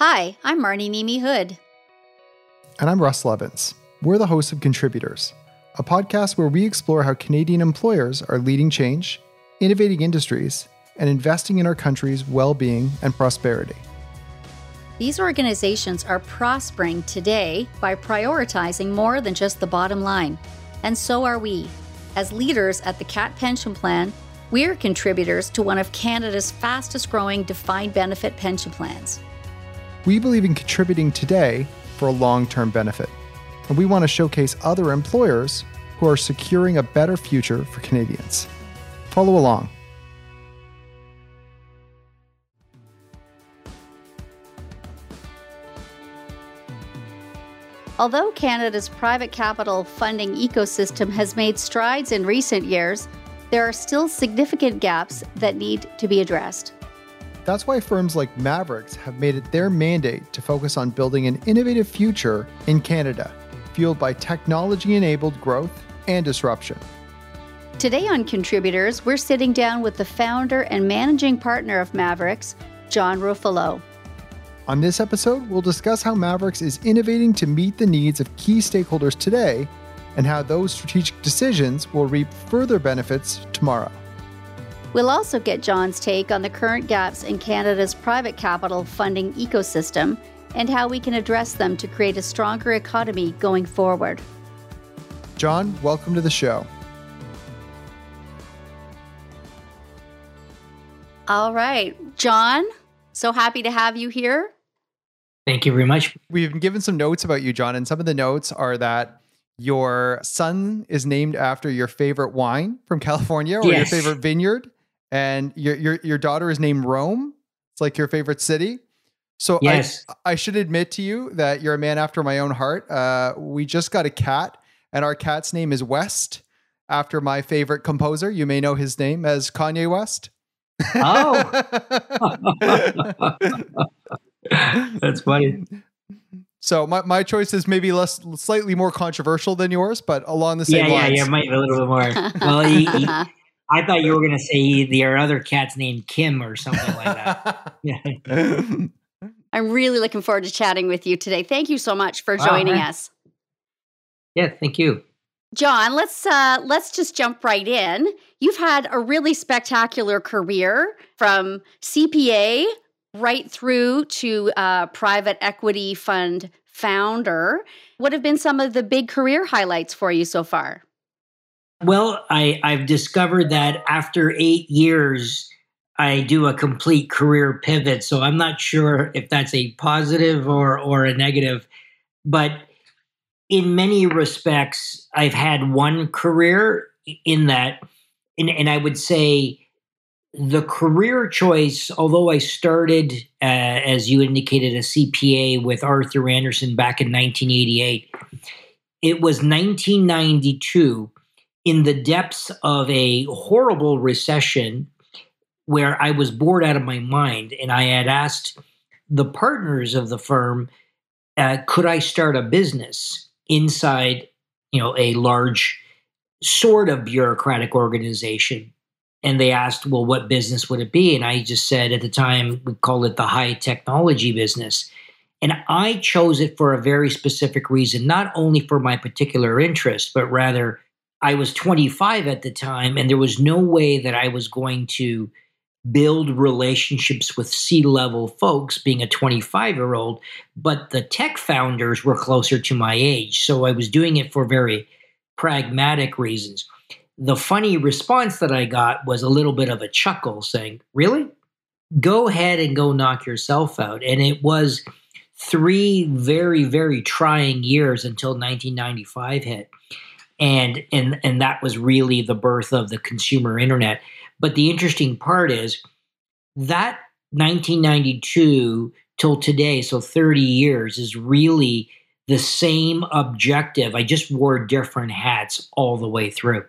Hi, I'm Marnie Niemi Hood. And I'm Russ Levins. We're the hosts of Contributors, a podcast where we explore how Canadian employers are leading change, innovating industries, and investing in our country's well being and prosperity. These organizations are prospering today by prioritizing more than just the bottom line. And so are we. As leaders at the CAAT Pension Plan, we are contributors to one of Canada's fastest growing defined benefit pension plans. We believe in contributing today for a long term benefit. And we want to showcase other employers who are securing a better future for Canadians. Follow along. Although Canada's private capital funding ecosystem has made strides in recent years, there are still significant gaps that need to be addressed. That's why firms like Maverix have made it their mandate to focus on building an innovative future in Canada, fueled by technology enabled growth and disruption. Today on Contributors, we're sitting down with the founder and managing partner of Maverix, John Ruffolo. On this episode, we'll discuss how Maverix is innovating to meet the needs of key stakeholders today and how those strategic decisions will reap further benefits tomorrow. We'll also get John's take on the current gaps in Canada's private capital funding ecosystem and how we can address them to create a stronger economy going forward. John, welcome to the show. All right, John, so happy to have you here. Thank you very much. We've been given some notes about you, John, and some of the notes are that your son is named after your favorite wine from California or yes. your favorite vineyard, and your your your daughter is named Rome. It's like your favorite city. So yes. I, I should admit to you that you're a man after my own heart. Uh, we just got a cat, and our cat's name is West, after my favorite composer. You may know his name as Kanye West. Oh. That's funny. So my, my choice is maybe less slightly more controversial than yours, but along the same yeah, lines. Yeah, yeah, might be a little bit more. Well, he, he, I thought you were going to say the other cat's named Kim or something like that. I'm really looking forward to chatting with you today. Thank you so much for joining us. Yeah, thank you. John, let's uh, let's just jump right in. You've had a really spectacular career from CPA right through to uh, private equity fund founder. What have been some of the big career highlights for you so far? Well, I, I've discovered that after eight years, I do a complete career pivot. So I'm not sure if that's a positive or, or a negative. But in many respects, I've had one career in that, and, and I would say the career choice, although I started, uh, as you indicated, a CPA with Arthur Andersen back in 1988, it was 1992 in the depths of a horrible recession where I was bored out of my mind. And I had asked the partners of the firm, uh, could I start a business inside, you know, a large sort of bureaucratic organization? and they asked, well, what business would it be? And I just said at the time, we called it the high technology business. And I chose it for a very specific reason, not only for my particular interest, but rather I was 25 at the time, and there was no way that I was going to build relationships with C level folks being a 25 year old. But the tech founders were closer to my age. So I was doing it for very pragmatic reasons the funny response that I got was a little bit of a chuckle saying, Really? Go ahead and go knock yourself out. And it was three very, very trying years until 1995 hit. And, and, and that was really the birth of the consumer internet. But the interesting part is that 1992 till today, so 30 years, is really the same objective. I just wore different hats all the way through.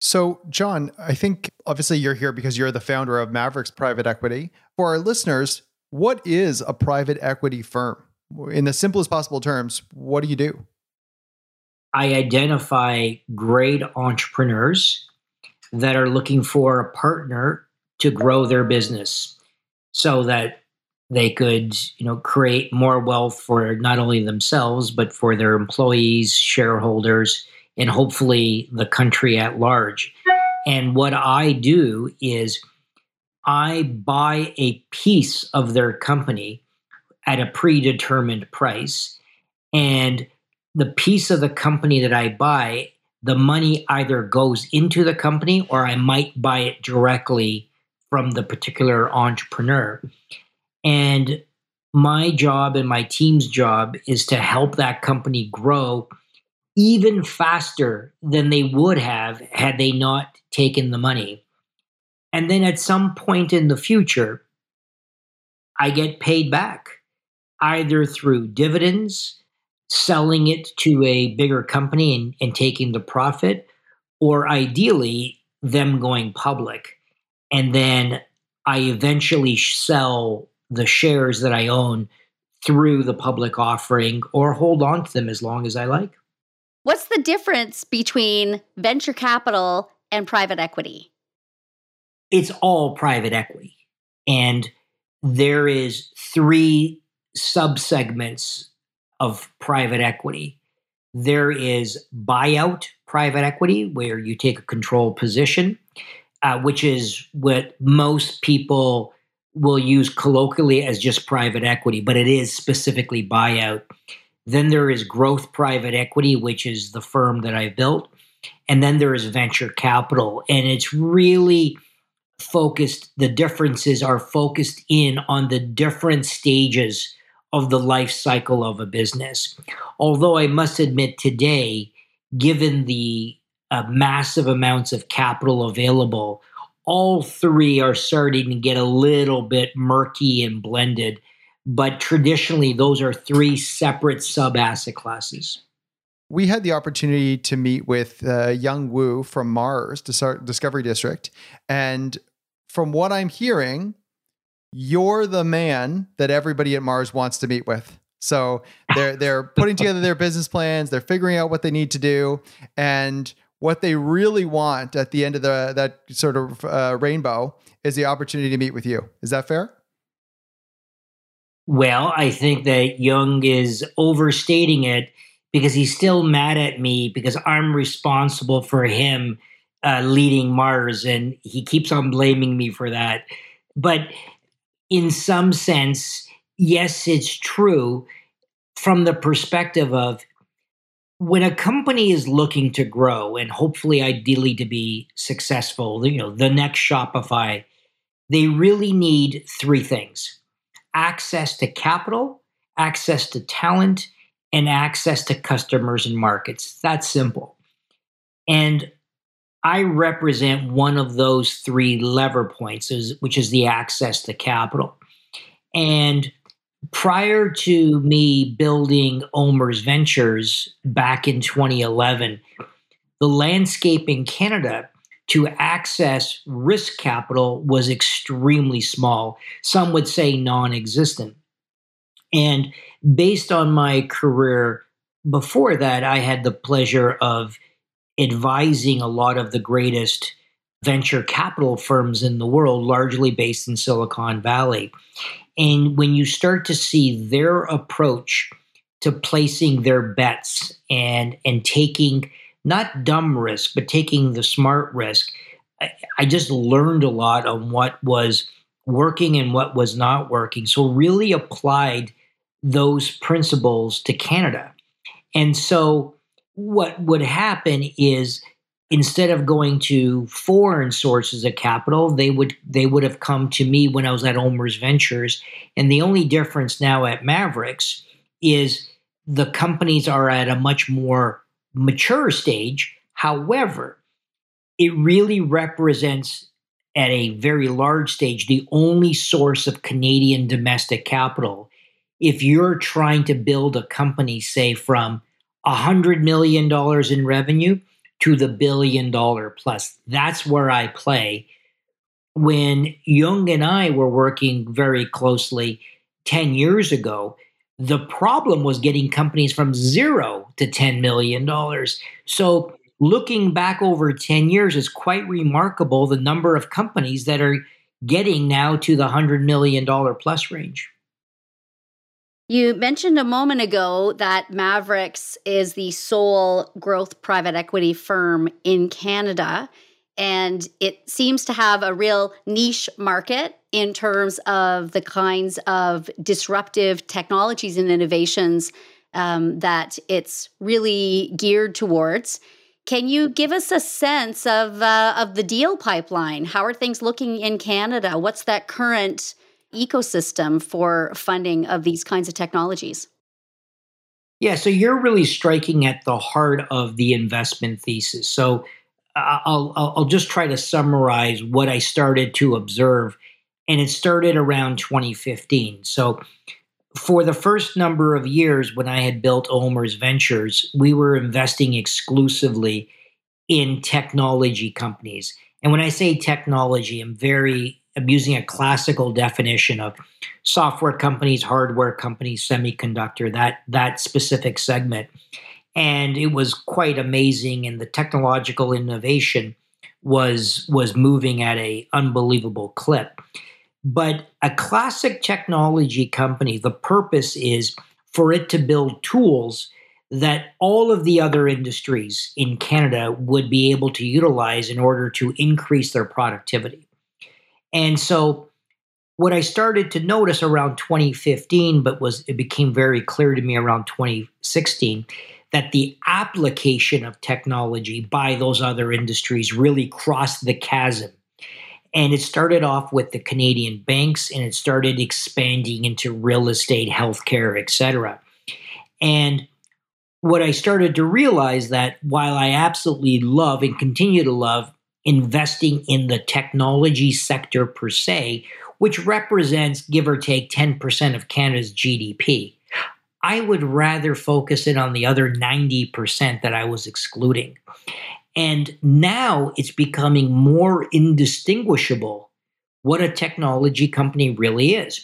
So, John, I think obviously you're here because you're the founder of Maverix Private Equity. For our listeners, what is a private equity firm? In the simplest possible terms, what do you do? I identify great entrepreneurs that are looking for a partner to grow their business so that they could, you know, create more wealth for not only themselves but for their employees, shareholders, and hopefully the country at large. And what I do is I buy a piece of their company at a predetermined price. And the piece of the company that I buy, the money either goes into the company or I might buy it directly from the particular entrepreneur. And my job and my team's job is to help that company grow even faster than they would have had they not taken the money. And then at some point in the future, I get paid back either through dividends, selling it to a bigger company and, and taking the profit, or ideally, them going public. And then I eventually sell the shares that I own through the public offering or hold on to them as long as I like. What's the difference between venture capital and private equity? it's all private equity. And there is three subsegments of private equity. There is buyout private equity, where you take a control position, uh, which is what most people will use colloquially as just private equity, but it is specifically buyout. Then there is growth private equity, which is the firm that I built. And then there is venture capital. And it's really focused, the differences are focused in on the different stages of the life cycle of a business. Although I must admit today, given the uh, massive amounts of capital available, all three are starting to get a little bit murky and blended. But traditionally, those are three separate sub asset classes. We had the opportunity to meet with uh, Yung Wu from MaRS Discovery District. And from what I'm hearing, you're the man that everybody at MaRS wants to meet with. So they're they're putting together their business plans, they're figuring out what they need to do, and what they really want at the end of the that sort of uh, rainbow is the opportunity to meet with you. Is that fair? Well, I think that Yung is overstating it because he's still mad at me because I'm responsible for him uh, leading MaRS, and he keeps on blaming me for that. But in some sense, yes, it's true from the perspective of when a company is looking to grow and hopefully ideally to be successful, you know, the next Shopify, they really need three things access to capital, access to talent, and access to customers and markets. That's simple. And I represent one of those three lever points, which is the access to capital. And prior to me building OMERS Ventures back in 2011, the landscape in Canada to access risk capital was extremely small. Some would say non existent. And based on my career before that, I had the pleasure of advising a lot of the greatest venture capital firms in the world, largely based in Silicon Valley. And when you start to see their approach to placing their bets and and taking not dumb risk, but taking the smart risk, I, I just learned a lot on what was working and what was not working. So really applied those principles to Canada. And so what would happen is instead of going to foreign sources of capital they would they would have come to me when i was at OMERS Ventures. And the only difference now at Maverix is the companies are at a much more mature stage. However it really represents at a very large stage the only source of canadian domestic capital. If you're trying to build a company say from $100 million in revenue to the billion dollar plus. That's where I play. When Yung and I were working very closely 10 years ago, the problem was getting companies from zero to $10 million. So, looking back over 10 years is quite remarkable the number of companies that are getting now to the $100 million plus range. You mentioned a moment ago that Maverix is the sole growth private equity firm in Canada. And it seems to have a real niche market in terms of the kinds of disruptive technologies and innovations um, that it's really geared towards. Can you give us a sense of uh, of the deal pipeline? How are things looking in Canada? What's that current ecosystem for funding of these kinds of technologies? Yeah, so you're really striking at the heart of the investment thesis. So I'll, I'll, just try to summarize what I started to observe, and it started around 2015. So for the first number of years when I had built OMERS Ventures, we were investing exclusively in technology companies. And when I say technology, I'm very I'm using a classical definition of software companies, hardware companies, semiconductor, that that specific segment. And it was quite amazing and the technological innovation was was moving at a unbelievable clip. But a classic technology company, the purpose is for it to build tools that all of the other industries in Canada would be able to utilize in order to increase their productivity. And so what I started to notice around 2015, but was it became very clear to me around 2016 that the application of technology by those other industries really crossed the chasm. And it started off with the Canadian banks and it started expanding into real estate, healthcare, et cetera. And what I started to realize that while I absolutely love and continue to love investing in the technology sector per se, which represents give or take 10% of Canada's GDP. I would rather focus it on the other 90% that I was excluding. And now it's becoming more indistinguishable what a technology company really is.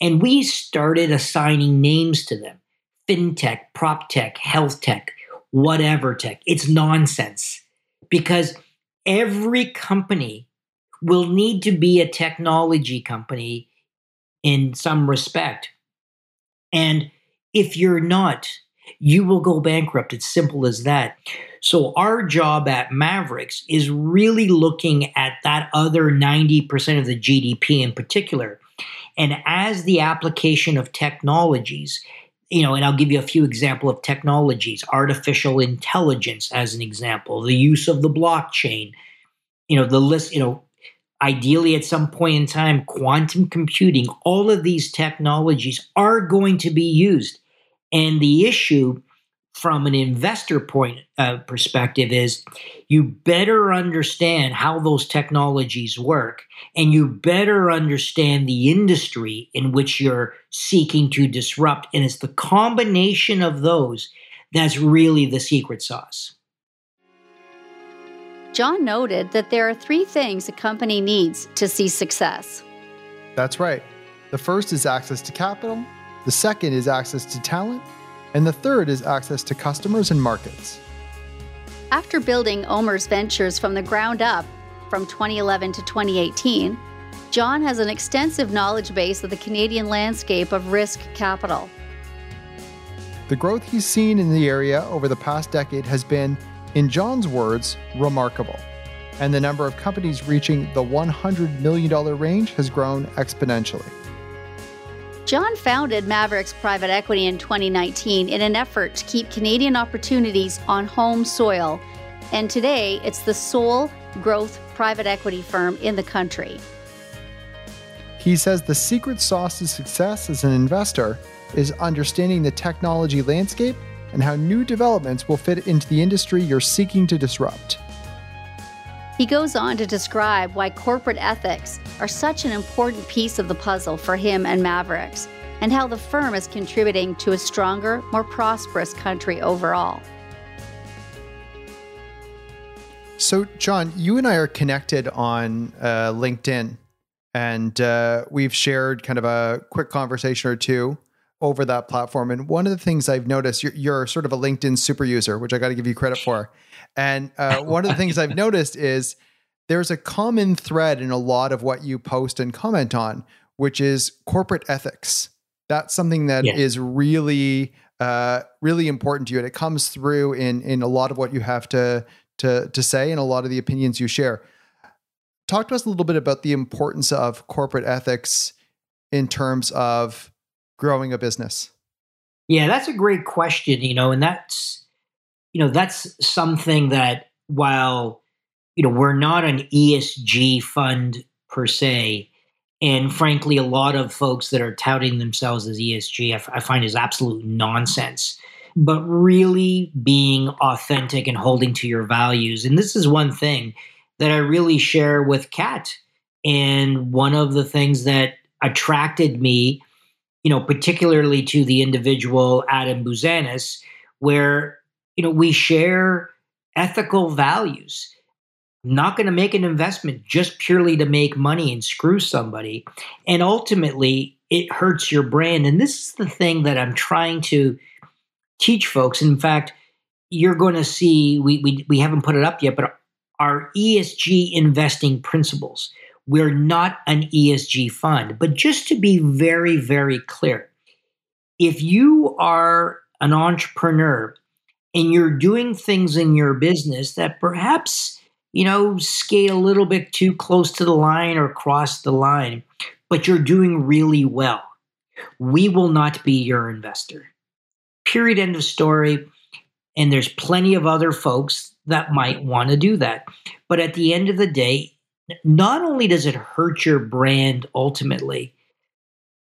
And we started assigning names to them fintech, prop tech, health tech, whatever tech. It's nonsense because every company will need to be a technology company in some respect. And if you're not, you will go bankrupt. It's simple as that. So, our job at Maverix is really looking at that other 90% of the GDP in particular. And as the application of technologies you know, and I'll give you a few example of technologies, artificial intelligence as an example, the use of the blockchain, you know, the list, you know, ideally at some point in time, quantum computing, all of these technologies are going to be used. And the issue from an investor point uh, perspective is you better understand how those technologies work and you better understand the industry in which you're seeking to disrupt and it's the combination of those that's really the secret sauce. John noted that there are three things a company needs to see success. That's right. The first is access to capital. The second is access to talent and the third is access to customers and markets. After building OMERS Ventures from the ground up from 2011 to 2018, John has an extensive knowledge base of the Canadian landscape of risk capital. The growth he's seen in the area over the past decade has been, in John's words, remarkable. And the number of companies reaching the $100 million range has grown exponentially. John founded Maverix Private Equity in 2019 in an effort to keep Canadian opportunities on home soil. And today, it's the sole growth private equity firm in the country. He says the secret sauce to success as an investor is understanding the technology landscape and how new developments will fit into the industry you're seeking to disrupt. He goes on to describe why corporate ethics are such an important piece of the puzzle for him and Maverix, and how the firm is contributing to a stronger, more prosperous country overall. So, John, you and I are connected on uh, LinkedIn, and uh, we've shared kind of a quick conversation or two over that platform. And one of the things I've noticed, you're, you're sort of a LinkedIn super user, which I got to give you credit for. And uh, one of the things I've noticed is there's a common thread in a lot of what you post and comment on, which is corporate ethics. That's something that yeah. is really uh, really important to you, and it comes through in in a lot of what you have to to to say and a lot of the opinions you share. Talk to us a little bit about the importance of corporate ethics in terms of growing a business. Yeah, that's a great question, you know, and that's you know, that's something that while you know, we're not an ESG fund per se, and frankly, a lot of folks that are touting themselves as ESG, I, f- I find is absolute nonsense. But really being authentic and holding to your values. And this is one thing that I really share with CAAT. And one of the things that attracted me, you know, particularly to the individual Adam Buzanis, where, you know, we share ethical values not going to make an investment just purely to make money and screw somebody. And ultimately, it hurts your brand. And this is the thing that I'm trying to teach folks. In fact, you're going to see, we, we, we haven't put it up yet, but our ESG investing principles. We're not an ESG fund. But just to be very, very clear, if you are an entrepreneur and you're doing things in your business that perhaps you know, skate a little bit too close to the line or cross the line, but you're doing really well. We will not be your investor. Period. End of story. And there's plenty of other folks that might want to do that. But at the end of the day, not only does it hurt your brand ultimately,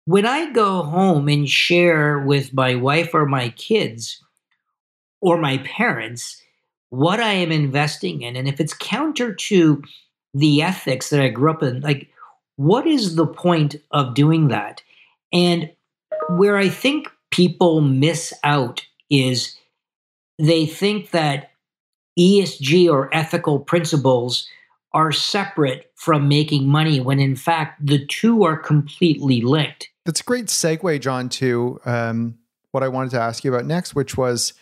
when I go home and share with my wife or my kids or my parents, what I am investing in. And if it's counter to the ethics that I grew up in, like, what is the point of doing that? And where I think people miss out is they think that ESG or ethical principles are separate from making money when in fact the two are completely linked. That's a great segue, John, to um, what I wanted to ask you about next, which was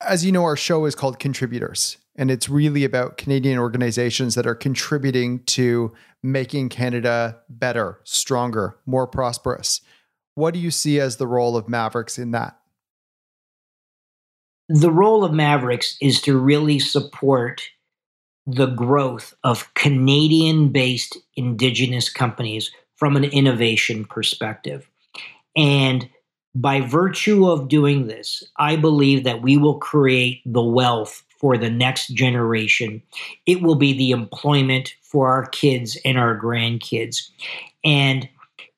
as you know, our show is called Contributors, and it's really about Canadian organizations that are contributing to making Canada better, stronger, more prosperous. What do you see as the role of Maverix in that? The role of Maverix is to really support the growth of Canadian based Indigenous companies from an innovation perspective. And by virtue of doing this, I believe that we will create the wealth for the next generation. It will be the employment for our kids and our grandkids. And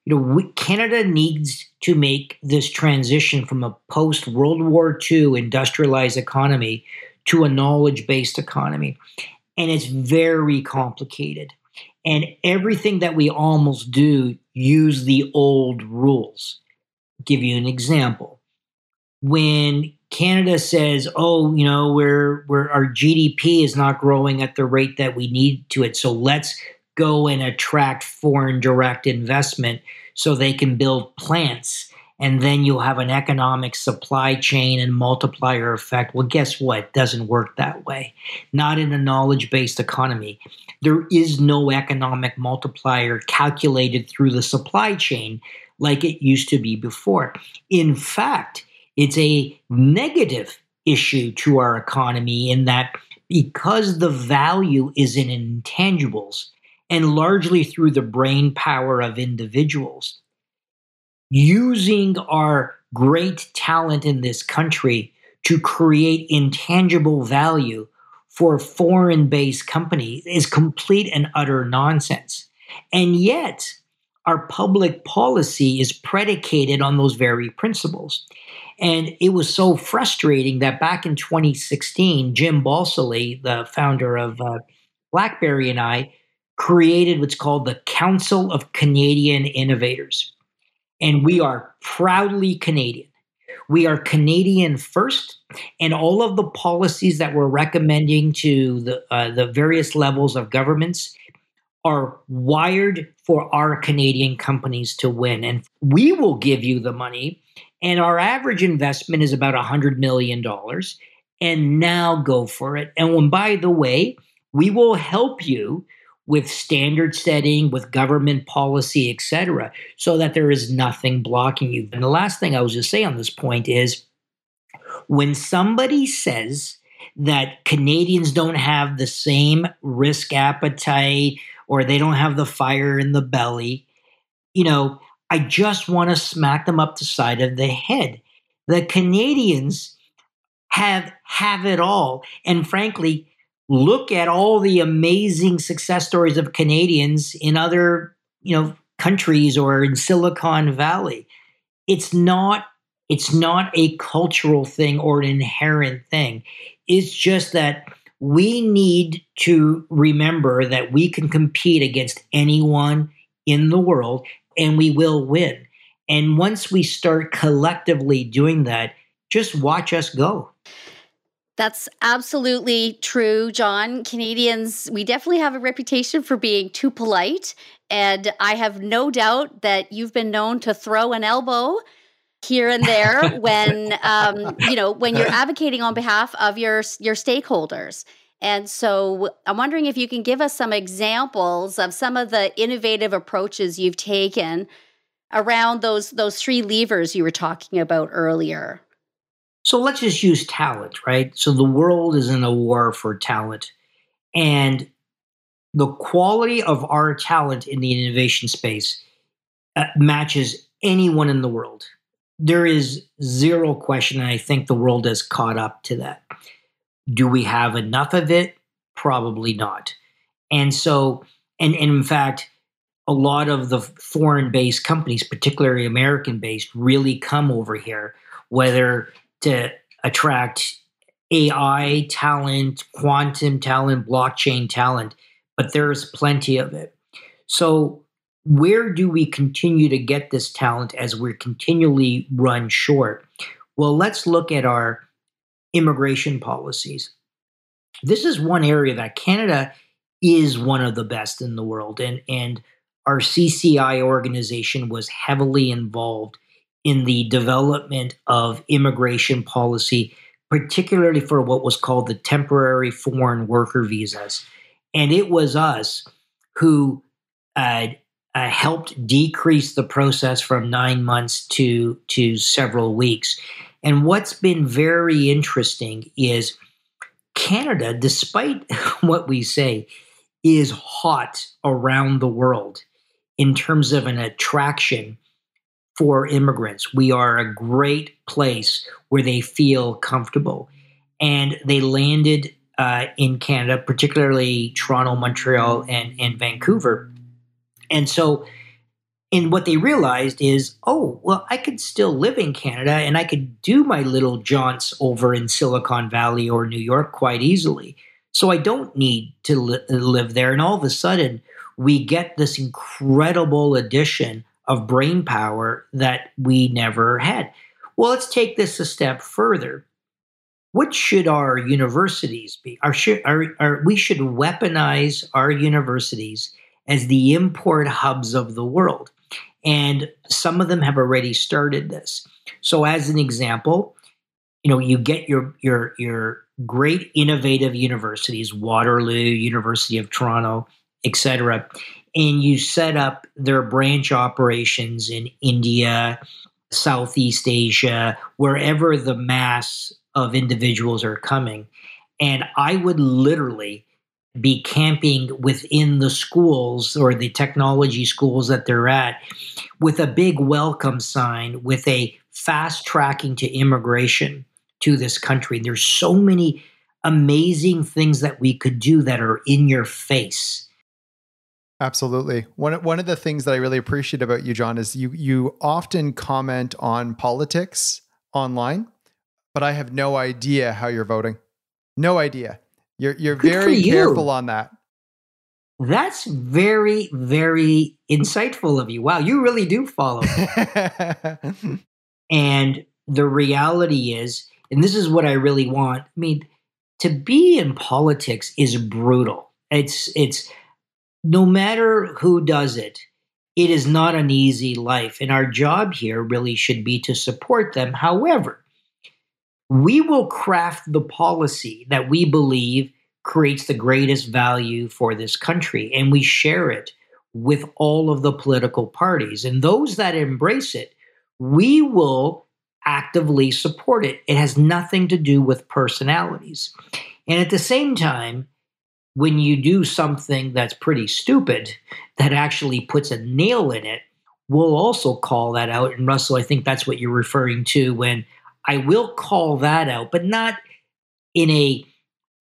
you know, we, Canada needs to make this transition from a post World War II industrialized economy to a knowledge based economy. And it's very complicated. And everything that we almost do use the old rules give you an example. When Canada says, "Oh, you know, we're we're our GDP is not growing at the rate that we need to it, so let's go and attract foreign direct investment so they can build plants." And then you'll have an economic supply chain and multiplier effect. Well, guess what? Doesn't work that way. Not in a knowledge based economy. There is no economic multiplier calculated through the supply chain like it used to be before. In fact, it's a negative issue to our economy in that because the value is in intangibles and largely through the brain power of individuals, using our great talent in this country to create intangible value for foreign based companies is complete and utter nonsense. And yet, our public policy is predicated on those very principles. And it was so frustrating that back in 2016, Jim Balsillie, the founder of uh, BlackBerry, and I created what's called the Council of Canadian Innovators. And we are proudly Canadian. We are Canadian first, and all of the policies that we're recommending to the, uh, the various levels of governments are wired for our Canadian companies to win. And we will give you the money. And our average investment is about $100 million. And now go for it. And when, by the way, we will help you with standard setting, with government policy, etc., so that there is nothing blocking you. And the last thing I was just say on this point is when somebody says that Canadians don't have the same risk appetite or they don't have the fire in the belly, you know, I just want to smack them up the side of the head. The Canadians have have it all and frankly look at all the amazing success stories of Canadians in other, you know, countries or in Silicon Valley. It's not it's not a cultural thing or an inherent thing. It's just that we need to remember that we can compete against anyone in the world and we will win. And once we start collectively doing that, just watch us go. That's absolutely true, John. Canadians, we definitely have a reputation for being too polite. And I have no doubt that you've been known to throw an elbow here and there when um, you know when you're advocating on behalf of your your stakeholders and so i'm wondering if you can give us some examples of some of the innovative approaches you've taken around those those three levers you were talking about earlier so let's just use talent, right? So the world is in a war for talent. And the quality of our talent in the innovation space uh, matches anyone in the world. There is zero question, and I think the world has caught up to that. Do we have enough of it? Probably not. And so, and, and in fact, a lot of the foreign based companies, particularly American based, really come over here, whether to attract AI talent, quantum talent, blockchain talent, but there's plenty of it. So, where do we continue to get this talent as we're continually run short? Well, let's look at our immigration policies. This is one area that Canada is one of the best in the world, and, and our CCI organization was heavily involved in the development of immigration policy, particularly for what was called the temporary foreign worker visas. And it was us who uh, uh, helped decrease the process from nine months to, to several weeks. And what's been very interesting is Canada, despite what we say, is hot around the world in terms of an attraction for immigrants. We are a great place where they feel comfortable. And they landed uh, in Canada, particularly Toronto, Montreal, and, and Vancouver. And so, and what they realized is, oh, well, I could still live in Canada and I could do my little jaunts over in Silicon Valley or New York quite easily. So I don't need to li- live there. And all of a sudden, we get this incredible addition of brain power that we never had. Well, let's take this a step further. What should our universities be? Our, our, our, we should weaponize our universities as the import hubs of the world. And some of them have already started this. So, as an example, you know, you get your your your great innovative universities, Waterloo, University of Toronto, etc and you set up their branch operations in India, Southeast Asia, wherever the mass of individuals are coming. And I would literally be camping within the schools or the technology schools that they're at with a big welcome sign with a fast tracking to immigration to this country. There's so many amazing things that we could do that are in your face Absolutely. One one of the things that I really appreciate about you, John, is you you often comment on politics online, but I have no idea how you're voting. No idea. You're you're Good very you. careful on that. That's very very insightful of you. Wow, you really do follow. and the reality is, and this is what I really want. I mean, to be in politics is brutal. It's it's no matter who does it, it is not an easy life. And our job here really should be to support them. However, we will craft the policy that we believe creates the greatest value for this country. And we share it with all of the political parties. And those that embrace it, we will actively support it. It has nothing to do with personalities. And at the same time, when you do something that's pretty stupid that actually puts a nail in it, we'll also call that out. And Russell, I think that's what you're referring to when I will call that out, but not in a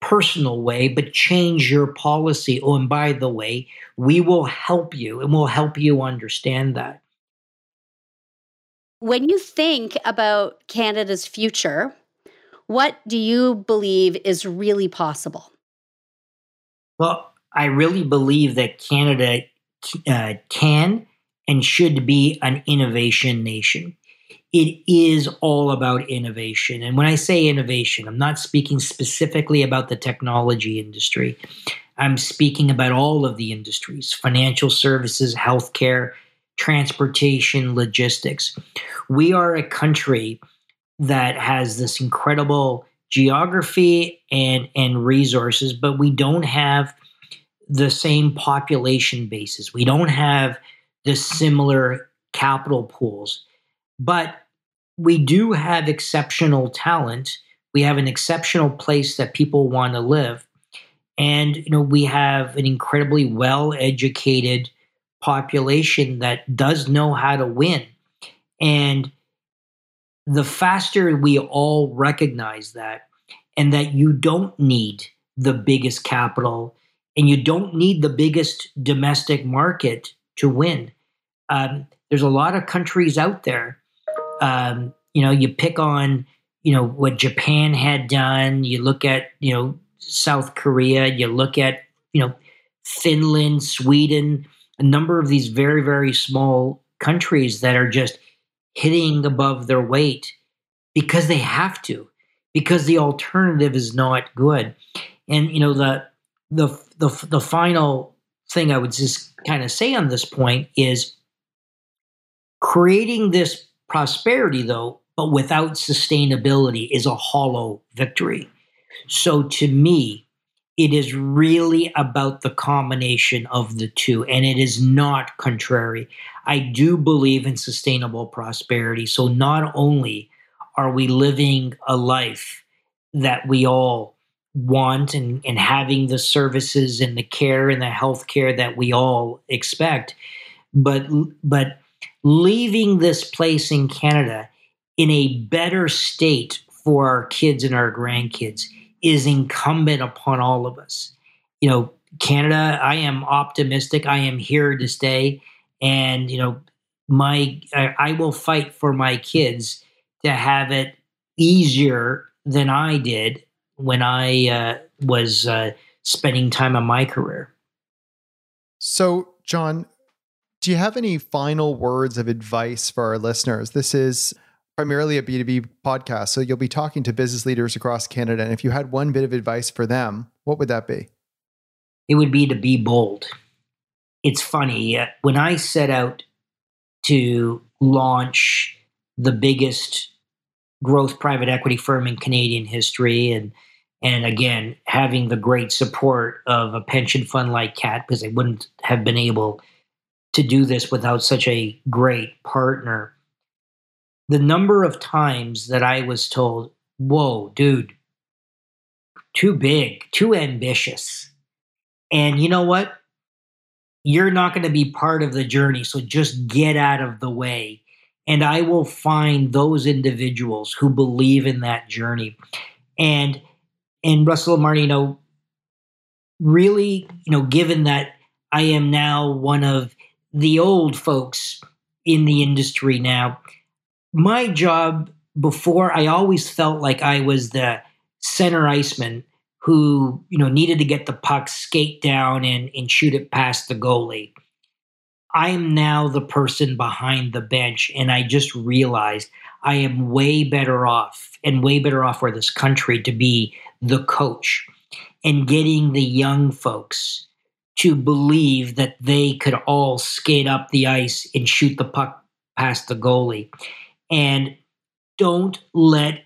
personal way, but change your policy. Oh, and by the way, we will help you and we'll help you understand that. When you think about Canada's future, what do you believe is really possible? Well, I really believe that Canada uh, can and should be an innovation nation. It is all about innovation. And when I say innovation, I'm not speaking specifically about the technology industry. I'm speaking about all of the industries financial services, healthcare, transportation, logistics. We are a country that has this incredible geography and, and resources, but we don't have the same population bases. We don't have the similar capital pools, but we do have exceptional talent. We have an exceptional place that people want to live. And you know, we have an incredibly well-educated population that does know how to win. And the faster we all recognize that, and that you don't need the biggest capital and you don't need the biggest domestic market to win. Um, there's a lot of countries out there. Um, you know, you pick on, you know, what Japan had done. You look at, you know, South Korea. You look at, you know, Finland, Sweden a number of these very, very small countries that are just hitting above their weight because they have to, because the alternative is not good. And you know the the the, the final thing I would just kind of say on this point is creating this prosperity though but without sustainability is a hollow victory. So to me, it is really about the combination of the two, and it is not contrary. I do believe in sustainable prosperity. So, not only are we living a life that we all want and, and having the services and the care and the health care that we all expect, but, but leaving this place in Canada in a better state for our kids and our grandkids is incumbent upon all of us. You know, Canada, I am optimistic. I am here to stay. And, you know, my I, I will fight for my kids to have it easier than I did when I uh, was uh, spending time on my career. So, John, do you have any final words of advice for our listeners? This is primarily a B2B podcast. So you'll be talking to business leaders across Canada. And if you had one bit of advice for them, what would that be? It would be to be bold. It's funny. When I set out to launch the biggest growth private equity firm in Canadian history, and and again having the great support of a pension fund like CAAT, because I wouldn't have been able to do this without such a great partner the number of times that I was told, whoa, dude, too big, too ambitious. And you know what? You're not going to be part of the journey. So just get out of the way. And I will find those individuals who believe in that journey. And and Russell know, really, you know, given that I am now one of the old folks in the industry now, my job before, I always felt like I was the center iceman who, you know, needed to get the puck, skate down, and, and shoot it past the goalie. I am now the person behind the bench, and I just realized I am way better off and way better off for this country to be the coach and getting the young folks to believe that they could all skate up the ice and shoot the puck past the goalie. And don't let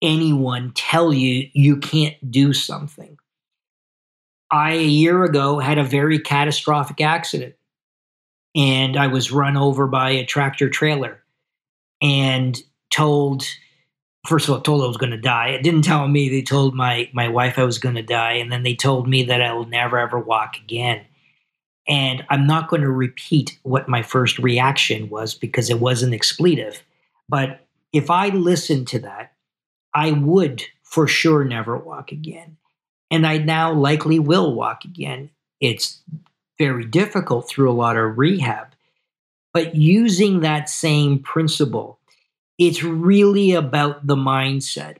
anyone tell you you can't do something. I, a year ago, had a very catastrophic accident and I was run over by a tractor trailer and told, first of all, told I was going to die. It didn't tell me, they told my, my wife I was going to die. And then they told me that I will never ever walk again. And I'm not going to repeat what my first reaction was because it was an expletive. But if I listened to that, I would for sure never walk again. And I now likely will walk again. It's very difficult through a lot of rehab. But using that same principle, it's really about the mindset.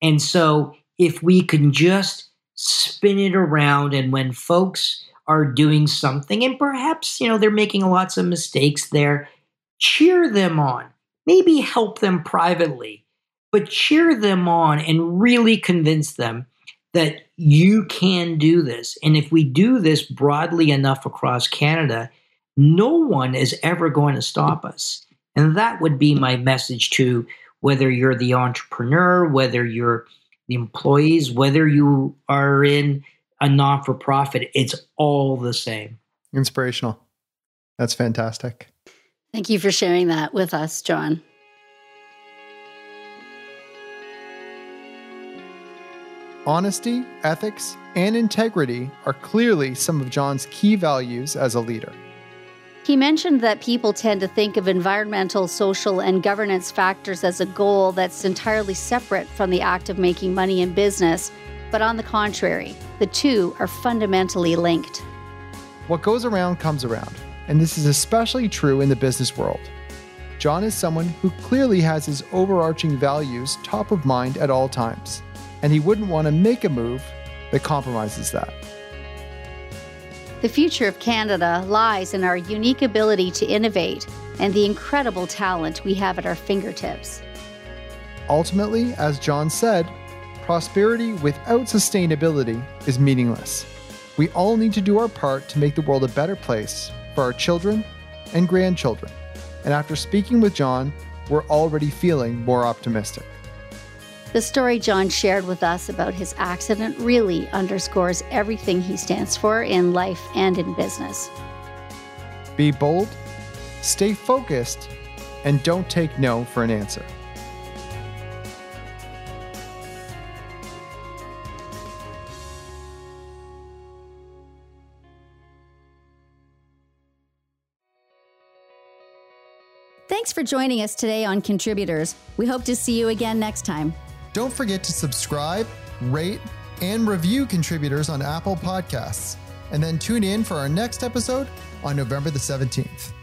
And so if we can just spin it around and when folks are doing something and perhaps, you know, they're making lots of mistakes there, cheer them on. Maybe help them privately, but cheer them on and really convince them that you can do this. And if we do this broadly enough across Canada, no one is ever going to stop us. And that would be my message to whether you're the entrepreneur, whether you're the employees, whether you are in a non for profit, it's all the same. Inspirational. That's fantastic. Thank you for sharing that with us, John. Honesty, ethics, and integrity are clearly some of John's key values as a leader. He mentioned that people tend to think of environmental, social, and governance factors as a goal that's entirely separate from the act of making money in business but on the contrary, the two are fundamentally linked. What goes around comes around, and this is especially true in the business world. John is someone who clearly has his overarching values top of mind at all times, and he wouldn't want to make a move that compromises that. The future of Canada lies in our unique ability to innovate and the incredible talent we have at our fingertips. Ultimately, as John said, prosperity without sustainability is meaningless. We all need to do our part to make the world a better place for our children and grandchildren. And after speaking with John, we're already feeling more optimistic. The story John shared with us about his accident really underscores everything he stands for in life and in business. Be bold, stay focused, and don't take no for an answer. Thanks for joining us today on Contributors. We hope to see you again next time. Don't forget to subscribe, rate, and review Contributors on Apple Podcasts. And then tune in for our next episode on November the 17th.